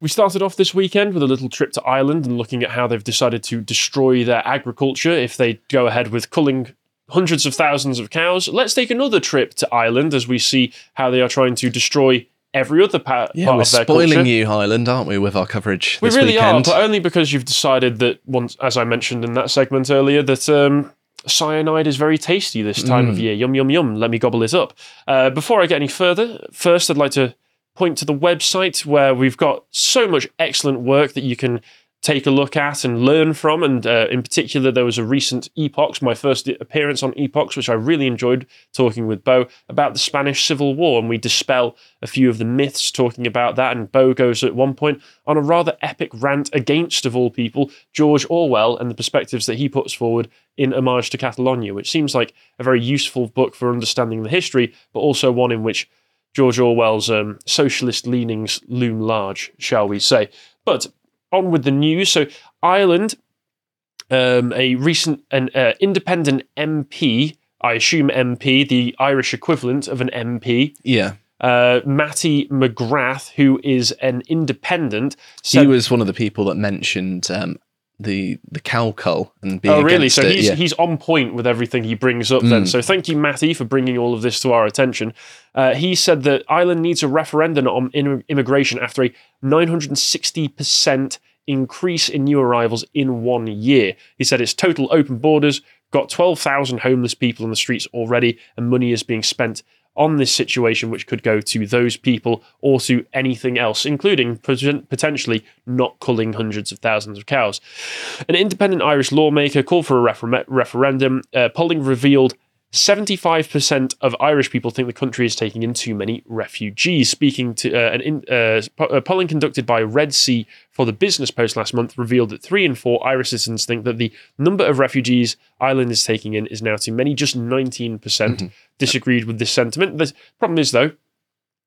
We started off this weekend with a little trip to Ireland and looking at how they've decided to destroy their agriculture if they go ahead with culling hundreds of thousands of cows. Let's take another trip to Ireland as we see how they are trying to destroy every other pa- Yeah, part we're of their spoiling culture. you, Highland, aren't we, with our coverage We really weekend? are, but only because you've decided that once, as I mentioned in that segment earlier, that um, cyanide is very tasty this time Mm. of year. Yum yum yum. Let me gobble it up. Uh, before I get any further, first I'd like to point to the website where we've got so much excellent work that you can take a look at and learn from. And uh, in particular, there was a recent Epochs, my first appearance on Epochs, which I really enjoyed talking with Bo about the Spanish Civil War. And we dispel a few of the myths talking about that. And Bo goes at one point on a rather epic rant against, of all people, George Orwell and the perspectives that he puts forward in Homage to Catalonia, which seems like a very useful book for understanding the history, but also one in which George Orwell's um, socialist leanings loom large, shall we say. But on with the news. So, Ireland, um, a recent an uh, independent MP, I assume MP, the Irish equivalent of an MP, yeah, uh, Matty McGrath, who is an independent, he was one of the people that mentioned um, the the cow cull and being Oh, really? So it, he's yeah. he's on point with everything he brings up. Then, Mm. so thank you, Matty, for bringing all of this to our attention. Uh, he said that Ireland needs a referendum on in- immigration after a 960 percent increase in new arrivals in one year. He said its total open borders got 12,000 homeless people on the streets already, and money is being spent on this situation, which could go to those people or to anything else, including potentially not culling hundreds of thousands of cows. An independent Irish lawmaker called for a refer- referendum. Uh, polling revealed 75% of Irish people think the country is taking in too many refugees. Speaking to uh, an in, uh, po- polling conducted by Red Sea for the Business Post last month revealed that three in four Irish citizens think that the number of refugees Ireland is taking in is now too many. Just 19% disagreed with this sentiment. The problem is, though,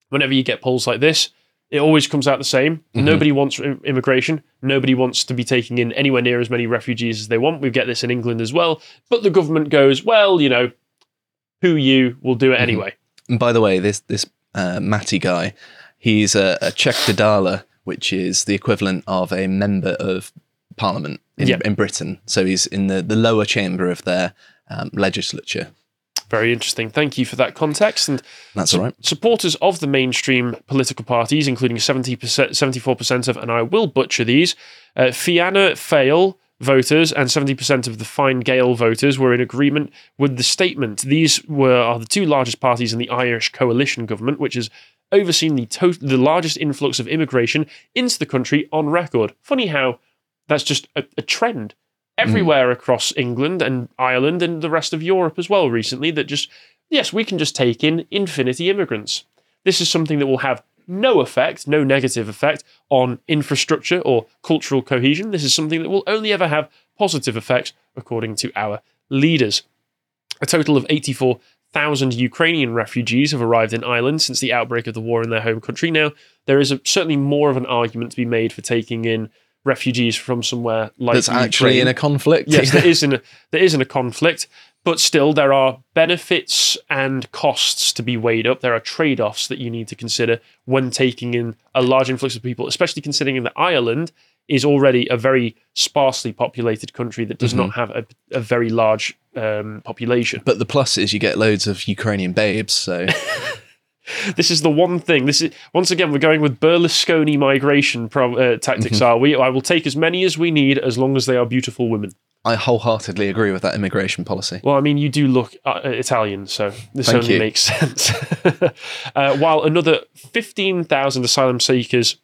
whenever you get polls like this, it always comes out the same. Nobody wants immigration. Nobody wants to be taking in anywhere near as many refugees as they want. We get this in England as well. But the government goes, well, you know, who you will do it anyway. And by the way, this this uh, Matty guy, he's a, a Teachta Dála, which is the equivalent of a member of Parliament in, Yeah. in Britain. So he's in the, the lower chamber of their um, legislature. Very interesting. Thank you for that context. And That's all right. supporters of the mainstream political parties, including 70%, 74% of, and I will butcher these, uh, Fianna Fáil voters and 70% of the Fine Gael voters were in agreement with the statement. These were are the two largest parties in the Irish coalition government, which has overseen the, to- the largest influx of immigration into the country on record. Funny how that's just a, a trend everywhere mm. across England and Ireland and the rest of Europe as well recently that just, yes, we can just take in infinity immigrants. This is something that will have no effect, no negative effect on infrastructure or cultural cohesion. This is something that will only ever have positive effects, according to our leaders. A total of 84,000 Ukrainian refugees have arrived in Ireland since the outbreak of the war in their home country. Now, there is a, certainly more of an argument to be made for taking in refugees from somewhere like That's actually Ukraine. in a conflict. Yes, there is in a, there isn't a conflict, but still there are benefits and costs to be weighed up. There are trade-offs that you need to consider when taking in a large influx of people, especially considering that Ireland is already a very sparsely populated country that does not have a, a very large um, population. But the plus is you get loads of Ukrainian babes. So This is the one thing. This is once again we're going with Berlusconi migration pro, uh, tactics. Are we? I will take as many as we need as long as they are beautiful women. I wholeheartedly agree with that immigration policy. Well, I mean, you do look uh, Italian, so this Thank only you. makes sense. uh, while another 15,000 asylum seekers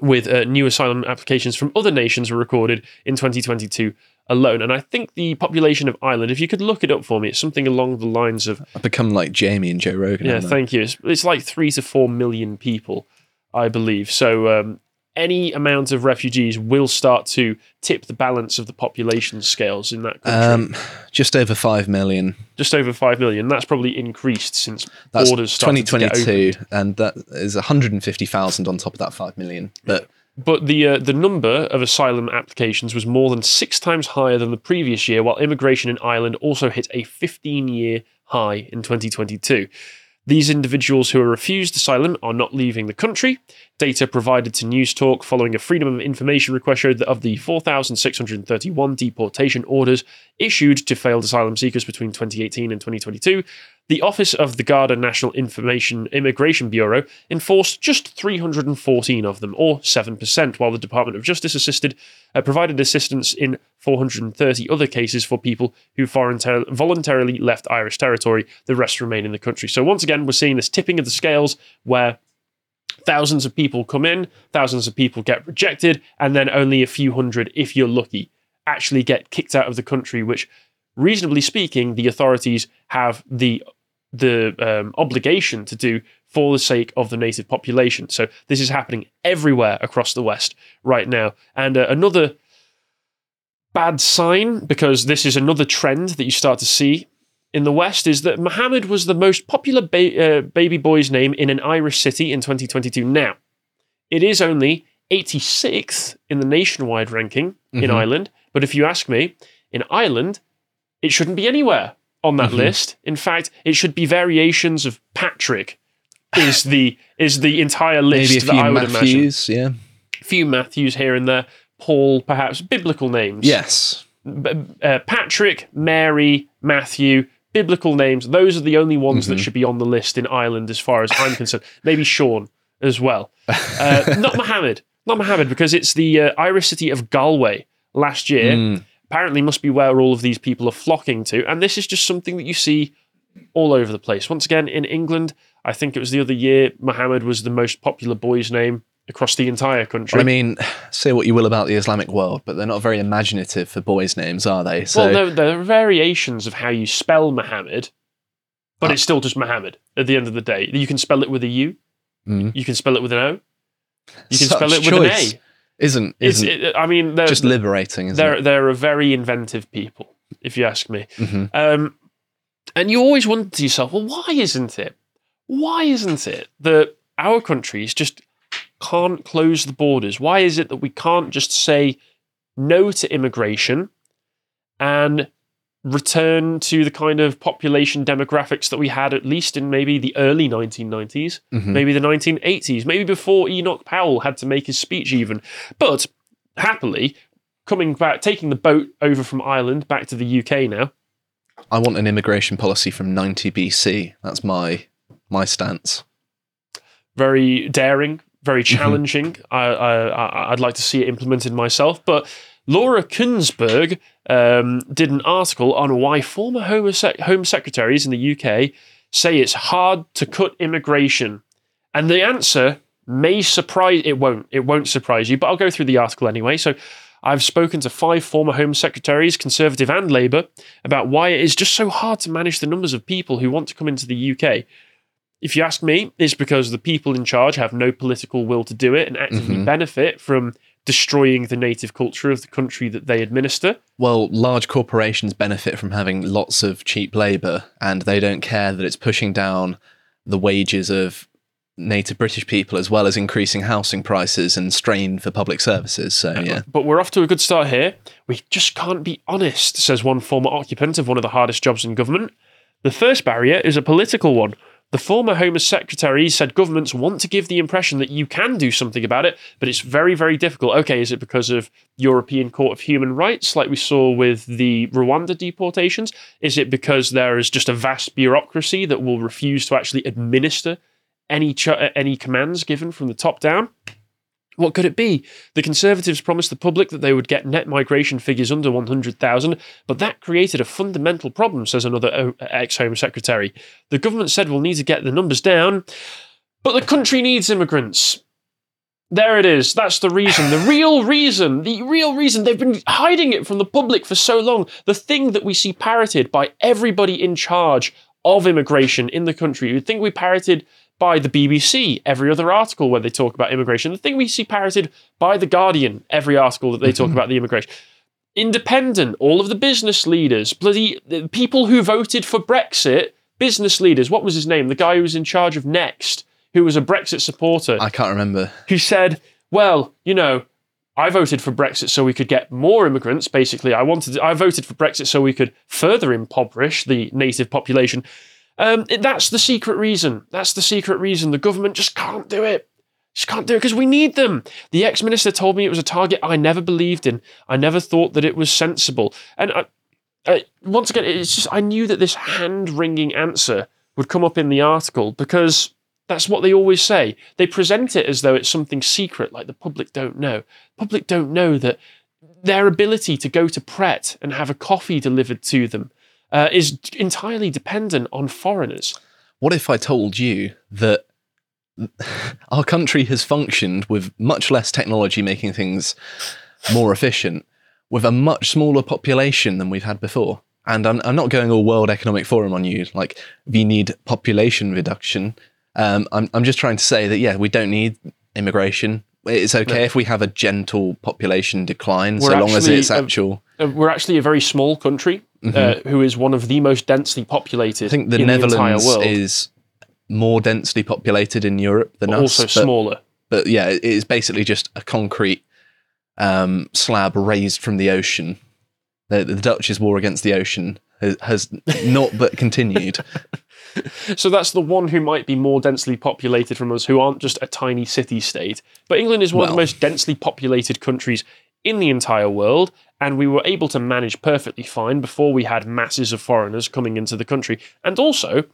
with uh, new asylum applications from other nations were recorded in 2022 alone. And I think the population of Ireland, if you could look it up for me, it's something along the lines of, I've become like Jamie and Joe Rogan. yeah, thank you. It's, it's like three to four million people, I believe. So um, any amount of refugees will start to tip the balance of the population scales in that country. Um, just over five million. just over 5 million. That's probably increased since That's borders started to get 2022, opened. and that is 150,000 on top of that five million. But But the uh, the number of asylum applications was more than six times higher than the previous year, while immigration in Ireland also hit a 15 year high in 2022. These individuals who are refused asylum are not leaving the country. Data provided to Newstalk following a Freedom of Information request showed that of the 4,631 deportation orders issued to failed asylum seekers between 2018 and 2022, the Office of the Garda National Information Immigration Bureau enforced just 314 of them, or 7%, while the Department of Justice assisted uh, provided assistance in 430 other cases for people who voluntar- voluntarily left Irish territory. The rest remain in the country. So once again, we're seeing this tipping of the scales where thousands of people come in, thousands of people get rejected, and then only a few hundred, if you're lucky, actually get kicked out of the country, which reasonably speaking, the authorities have the the um, obligation to do for the sake of the native population. So this is happening everywhere across the West right now. And uh, another bad sign, because this is another trend that you start to see in the West, is that Mohammed was the most popular ba- uh, baby boy's name in an Irish city in 2022. Now, it is only 86th in the nationwide ranking in Mhm. Ireland. But if you ask me, in Ireland, it shouldn't be anywhere on that Mhm. list. In fact, it should be variations of Patrick. Is the is the entire list Maybe a that few I would imagine? Matthews. Yeah. few Matthews here and there. Paul, perhaps biblical names. Yes. Uh, Patrick, Mary, Matthew, biblical names. Those are the only ones that Mhm. should be on the list in Ireland, as far as I'm concerned. Maybe Sean as well. Uh, not Mohammed. Not Mohammed, because it's the uh, Irish city of Galway last year. Mm. Apparently, must be where all of these people are flocking to. And this is just something that you see all over the place. Once again, in England, I think it was the other year, Mohammed was the most popular boy's name across the entire country. Well, I mean, say what you will about the Islamic world, but they're not very imaginative for boys' names, are they? So well, there, there are variations of how you spell Mohammed, but it's still just Mohammed at the end of the day. You can spell it with a U, Mm. you can spell it with an O, you can Such spell it with choice an A. isn't isn't it, I mean, they're, just liberating, isn't they're, it? they're a very inventive people, if you ask me. Mhm. Um, and you always wonder to yourself, well, why isn't it? Why isn't it that our countries just can't close the borders? Why is it that we can't just say no to immigration and return to the kind of population demographics that we had at least in maybe the early 1990s, Mhm. maybe the 1980s, maybe before Enoch Powell had to make his speech even. But happily, coming back, taking the boat over from Ireland back to the UK now, I want an immigration policy from 90 BC. That's my my stance. very daring, very Mm-hmm. challenging. I, I, I- I'd like to see it implemented myself. But Laura Kuenssberg um, did an article on why former Home, Sec- Home Secretaries in the UK say it's hard to cut immigration. And the answer may surprise it won't it won't surprise you but I'll go through the article anyway so I've spoken to five former home secretaries conservative and labor about why it is just so hard to manage the numbers of people who want to come into the UK if you ask me, it's because the people in charge have no political will to do it and actively Mhm. benefit from destroying the native culture of the country that they administer. Well, large corporations benefit from having lots of cheap labor, and they don't care that it's pushing down the wages of native British people as well as increasing housing prices and strain for public services. So, uh, yeah. But we're off to a good start here. We just can't be honest, says one former occupant of one of the hardest jobs in government. The first barrier is a political one. The former Home Secretary said governments want to give the impression that you can do something about it, but it's very, very difficult. Okay, is it because of European Court of Human Rights, like we saw with the Rwanda deportations? Is it because there is just a vast bureaucracy that will refuse to actually administer any ch- any commands given from the top down? What could it be? The Conservatives promised the public that they would get net migration figures under 100,000, but that created a fundamental problem, says another uh, ex Home Secretary. The government said we'll need to get the numbers down, but the country needs immigrants. There it is. That's the reason. The real reason. The real reason. They've been hiding it from the public for so long. The thing that we see parroted by everybody in charge of immigration in the country. You'd think we parroted by the BBC every other article where they talk about immigration. The thing we see parroted by The Guardian every article that they talk mm-hmm. about the immigration. Independent, all of the business leaders, bloody the people who voted for Brexit, business leaders. What was his name? The guy who was in charge of Next, who was a Brexit supporter I can't remember. who said, "Well, you know, I voted for Brexit so we could get more immigrants. Basically, I wanted, I voted for Brexit so we could further impoverish the native population." Um, it- that's the secret reason. That's the secret reason. The government just can't do it. Just can't do it because we need them. The ex minister told me it was a target I never believed in. I never thought that it was sensible. And I, I, once again, it's just I knew that this hand wringing answer would come up in the article because that's what they always say. They present it as though it's something secret, like the public don't know. Public don't know that their ability to go to Pret and have a coffee delivered to them uh, is entirely dependent on foreigners. What if I told you that our country has functioned with much less technology making things more efficient, with a much smaller population than we've had before? And I'm, I'm not going all World Economic Forum on you, like, we need population reduction. Um, I'm, I'm just trying to say that, yeah, we don't need immigration. It's okay if we have a gentle population decline, so We're long as it's actual. We're actually a very small country uh, who is one of the most densely populated I think the in the Netherlands world. is more densely populated in Europe than us. also but- smaller. but yeah, it is basically just a concrete um, slab raised from the ocean. The, the Dutch's war against the ocean has, has not but continued. So that's the one who might be more densely populated from us, who aren't just a tiny city state. But England is one of the most densely populated countries in the entire world, and we were able to manage perfectly fine before we had masses of foreigners coming into the country. And also,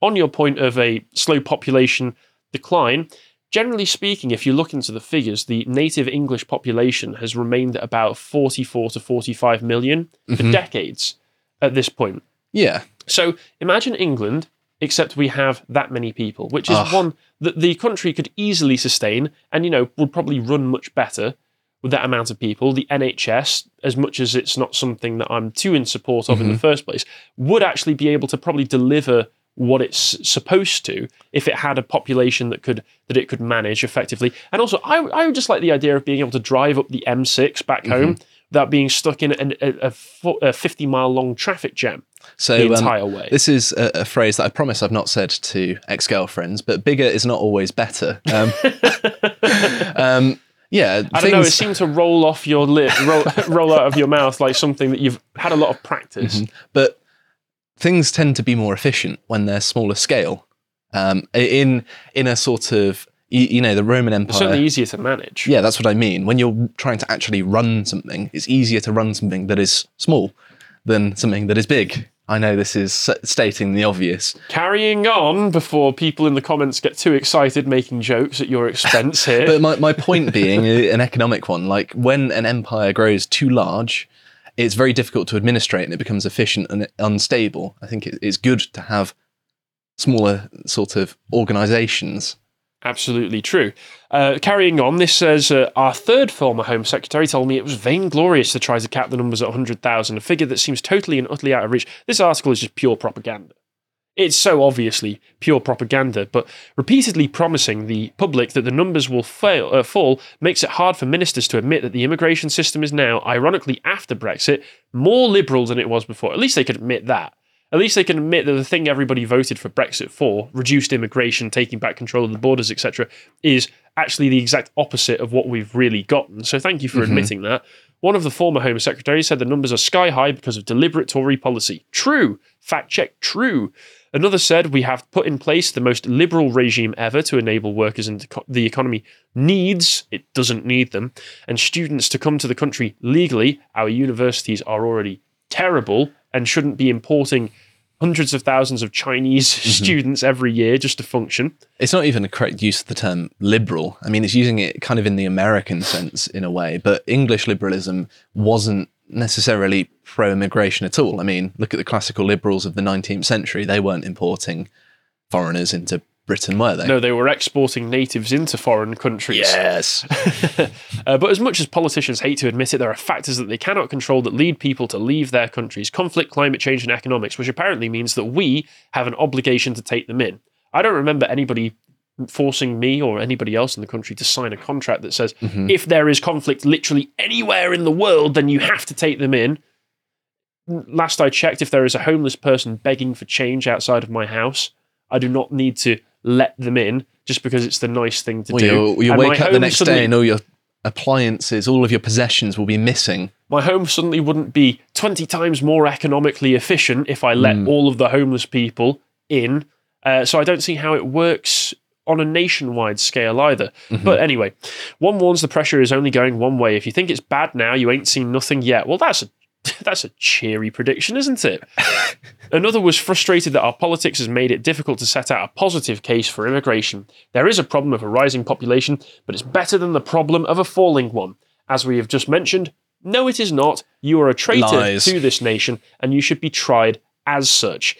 on your point of a slow population decline, generally speaking, if you look into the figures, the native English population has remained at about 44 to 45 million for mm-hmm. decades at this point. Yeah, So imagine England, except we have that many people, which is Ugh. one that the country could easily sustain and, you know, would probably run much better with that amount of people. The NHS, as much as it's not something that I'm too in support of in the mm-hmm. first place, would actually be able to probably deliver what it's supposed to if it had a population that could that it could manage effectively. And also, I, I would just like the idea of being able to drive up the M6 back home without being stuck in an, a, a, a 50 mile long traffic jam so the um, entire way. this is a, a phrase that I promise I've not said to ex girlfriends, but bigger is not always better. Um, um, yeah, I don't know. It seemed to roll off your lip, roll, roll out of your mouth like something that you've had a lot of practice. Mm-hmm. but things tend to be more efficient when they're smaller scale. Um, in in a sort of you, you know the Roman Empire. Certainly easier to manage. Yeah, that's what I mean. When you're trying to actually run something, it's easier to run something that is small than something that is big. I know this is stating the obvious. Carrying on before people in the comments get too excited making jokes at your expense here. But my, my point being an economic one. Like when an empire grows too large, it's very difficult to administrate and it becomes efficient and unstable. I think it, it's good to have smaller sort of organizations. Absolutely true. Uh, carrying on, this says uh, our third former Home Secretary told me it was vainglorious to try to cap the numbers at 100,000, a figure that seems totally and utterly out of reach. This article is just pure propaganda. It's so obviously pure propaganda, but repeatedly promising the public that the numbers will fail, uh, fall makes it hard for ministers to admit that the immigration system is now, ironically after Brexit, more liberal than it was before. At least they could admit that. At least they can admit that the thing everybody voted for Brexit for, reduced immigration, taking back control of the borders, etc., is actually the exact opposite of what we've really gotten. So thank you for mm-hmm. admitting that. One of the former Home Secretaries said the numbers are sky high because of deliberate Tory policy. True. Fact check, true. Another said we have put in place the most liberal regime ever to enable workers and the economy needs, it doesn't need them, and students to come to the country legally. Our universities are already terrible and shouldn't be importing hundreds of thousands of Chinese mm-hmm. students every year just to function. It's not even a correct use of the term liberal. I mean, it's using it kind of in the American sense in a way, but English liberalism wasn't necessarily pro immigration at all. I mean, look at the classical liberals of the 19th century. They weren't importing foreigners into Britain, were they? No, they were exporting natives into foreign countries. Yes. Uh, but as much as politicians hate to admit it, there are factors that they cannot control that lead people to leave their countries conflict, climate change, and economics, which apparently means that we have an obligation to take them in. I don't remember anybody forcing me or anybody else in the country to sign a contract that says if there is conflict literally anywhere in the world, then you have to take them in. Last I checked, if there is a homeless person begging for change outside of my house, I do not need to let them in just because it's the nice thing to Well, do. you'll my wake up the home next suddenly- day and all your appliances, all of your possessions will be missing. my home suddenly wouldn't be 20 times more economically efficient if I let all of the homeless people in. Uh, so I don't see how it works on a nationwide scale either. But anyway, one warns the pressure is only going one way. If you think it's bad now, you ain't seen nothing yet. Well, that's a that's a cheery prediction, isn't it? Another was frustrated that our politics has made it difficult to set out a positive case for immigration. There is a problem of a rising population, but it's better than the problem of a falling one. As we have just mentioned, no, it is not. You are a traitor Lies. to this nation, and you should be tried as such.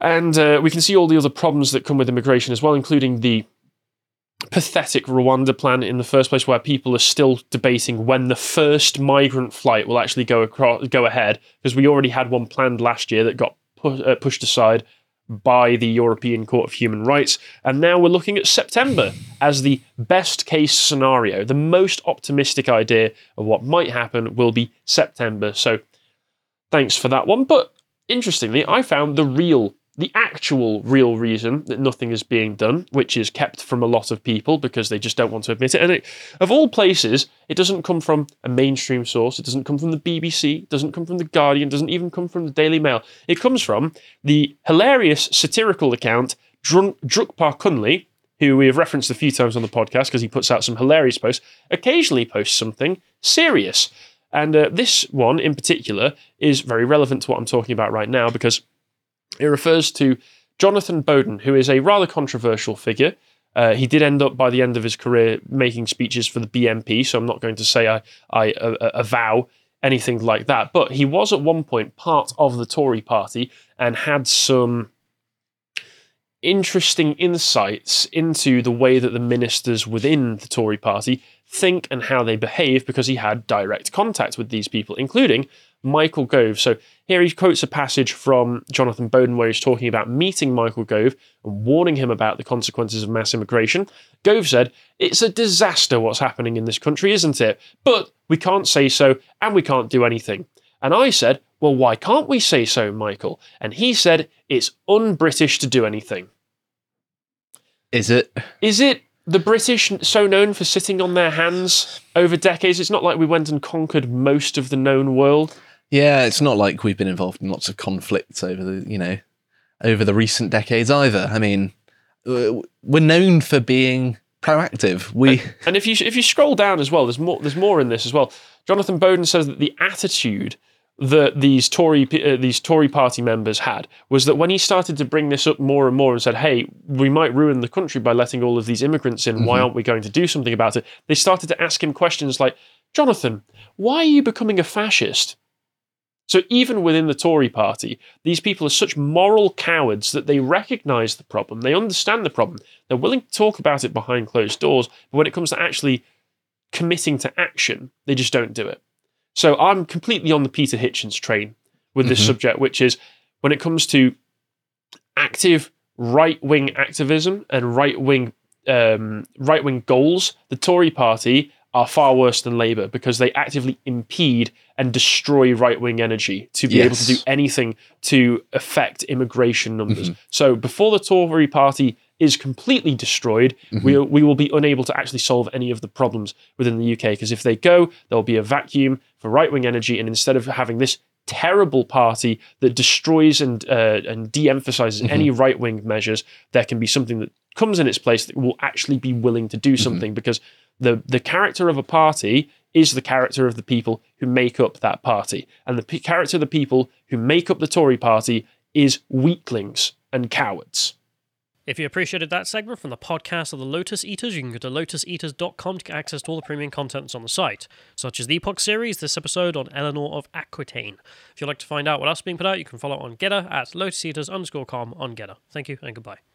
And uh, we can see all the other problems that come with immigration as well, including the pathetic Rwanda plan in the first place, where people are still debating when the first migrant flight will actually go across, go ahead, because we already had one planned last year that got pu- uh, pushed aside by the European Court of Human Rights, and now we're looking at September as the best case scenario. The most optimistic idea of what might happen will be September. So, thanks for that one. But interestingly, I found the real the actual real reason that nothing is being done, which is kept from a lot of people because they just don't want to admit it. And it, of all places, it doesn't come from a mainstream source. It doesn't come from the BBC. It doesn't come from the Guardian. It doesn't even come from the Daily Mail. It comes from the hilarious satirical account Drukpa Kunley, who we have referenced a few times on the podcast because he puts out some hilarious posts. Occasionally posts something serious. And uh, this one in particular is very relevant to what I'm talking about right now because it refers to Jonathan Bowden, who is a rather controversial figure. Uh, he did end up by the end of his career making speeches for the BNP, so I'm not going to say I, I uh, avow anything like that. But he was at one point part of the Tory party and had some interesting insights into the way that the ministers within the Tory party think and how they behave because he had direct contact with these people, including Michael Gove. So here he quotes a passage from Jonathan Bowden where he's talking about meeting Michael Gove and warning him about the consequences of mass immigration. Gove said, It's a disaster what's happening in this country, isn't it? But we can't say so and we can't do anything. And I said, Well, why can't we say so, Michael? And he said, It's un British to do anything. Is it? Is it the British so known for sitting on their hands over decades? It's not like we went and conquered most of the known world. Yeah, it's not like we've been involved in lots of conflicts over the, you know, over the recent decades either. I mean, we're known for being proactive. We And if you if you scroll down as well, there's more there's more in this as well. Jonathan Bowden says that the attitude that these Tory uh, these Tory party members had was that when he started to bring this up more and more and said, "Hey, we might ruin the country by letting all of these immigrants in. Why aren't we going to do something about it?" They started to ask him questions like, "Jonathan, why are you becoming a fascist?" So even within the Tory party, these people are such moral cowards that they recognise the problem, they understand the problem, they're willing to talk about it behind closed doors, but when it comes to actually committing to action, they just don't do it. So I'm completely on the Peter Hitchens train with this Mhm. subject, which is when it comes to active right wing activism and right wing um, right wing goals, the Tory party are far worse than Labour because they actively impede and destroy right wing energy to be able to do anything to affect immigration numbers. Mhm. So before the Tory party is completely destroyed, we, we will be unable to actually solve any of the problems within the UK because if they go, there'll be a vacuum for right wing energy. And instead of having this terrible party that destroys and uh, and de-emphasizes any right wing measures, there can be something that comes in its place that will actually be willing to do something because the the character of a party is the character of the people who make up that party, and the p- character of the people who make up the Tory party is weaklings and cowards. If you appreciated that segment from the podcast of the Lotus Eaters, you can go to lotuseaters.com to get access to all the premium contents on the site, such as the Epoch series, this episode on Eleanor of Aquitaine. If you'd like to find out what else is being put out, you can follow on Gettr at lotuseaters underscore com on Gettr. Thank you and goodbye.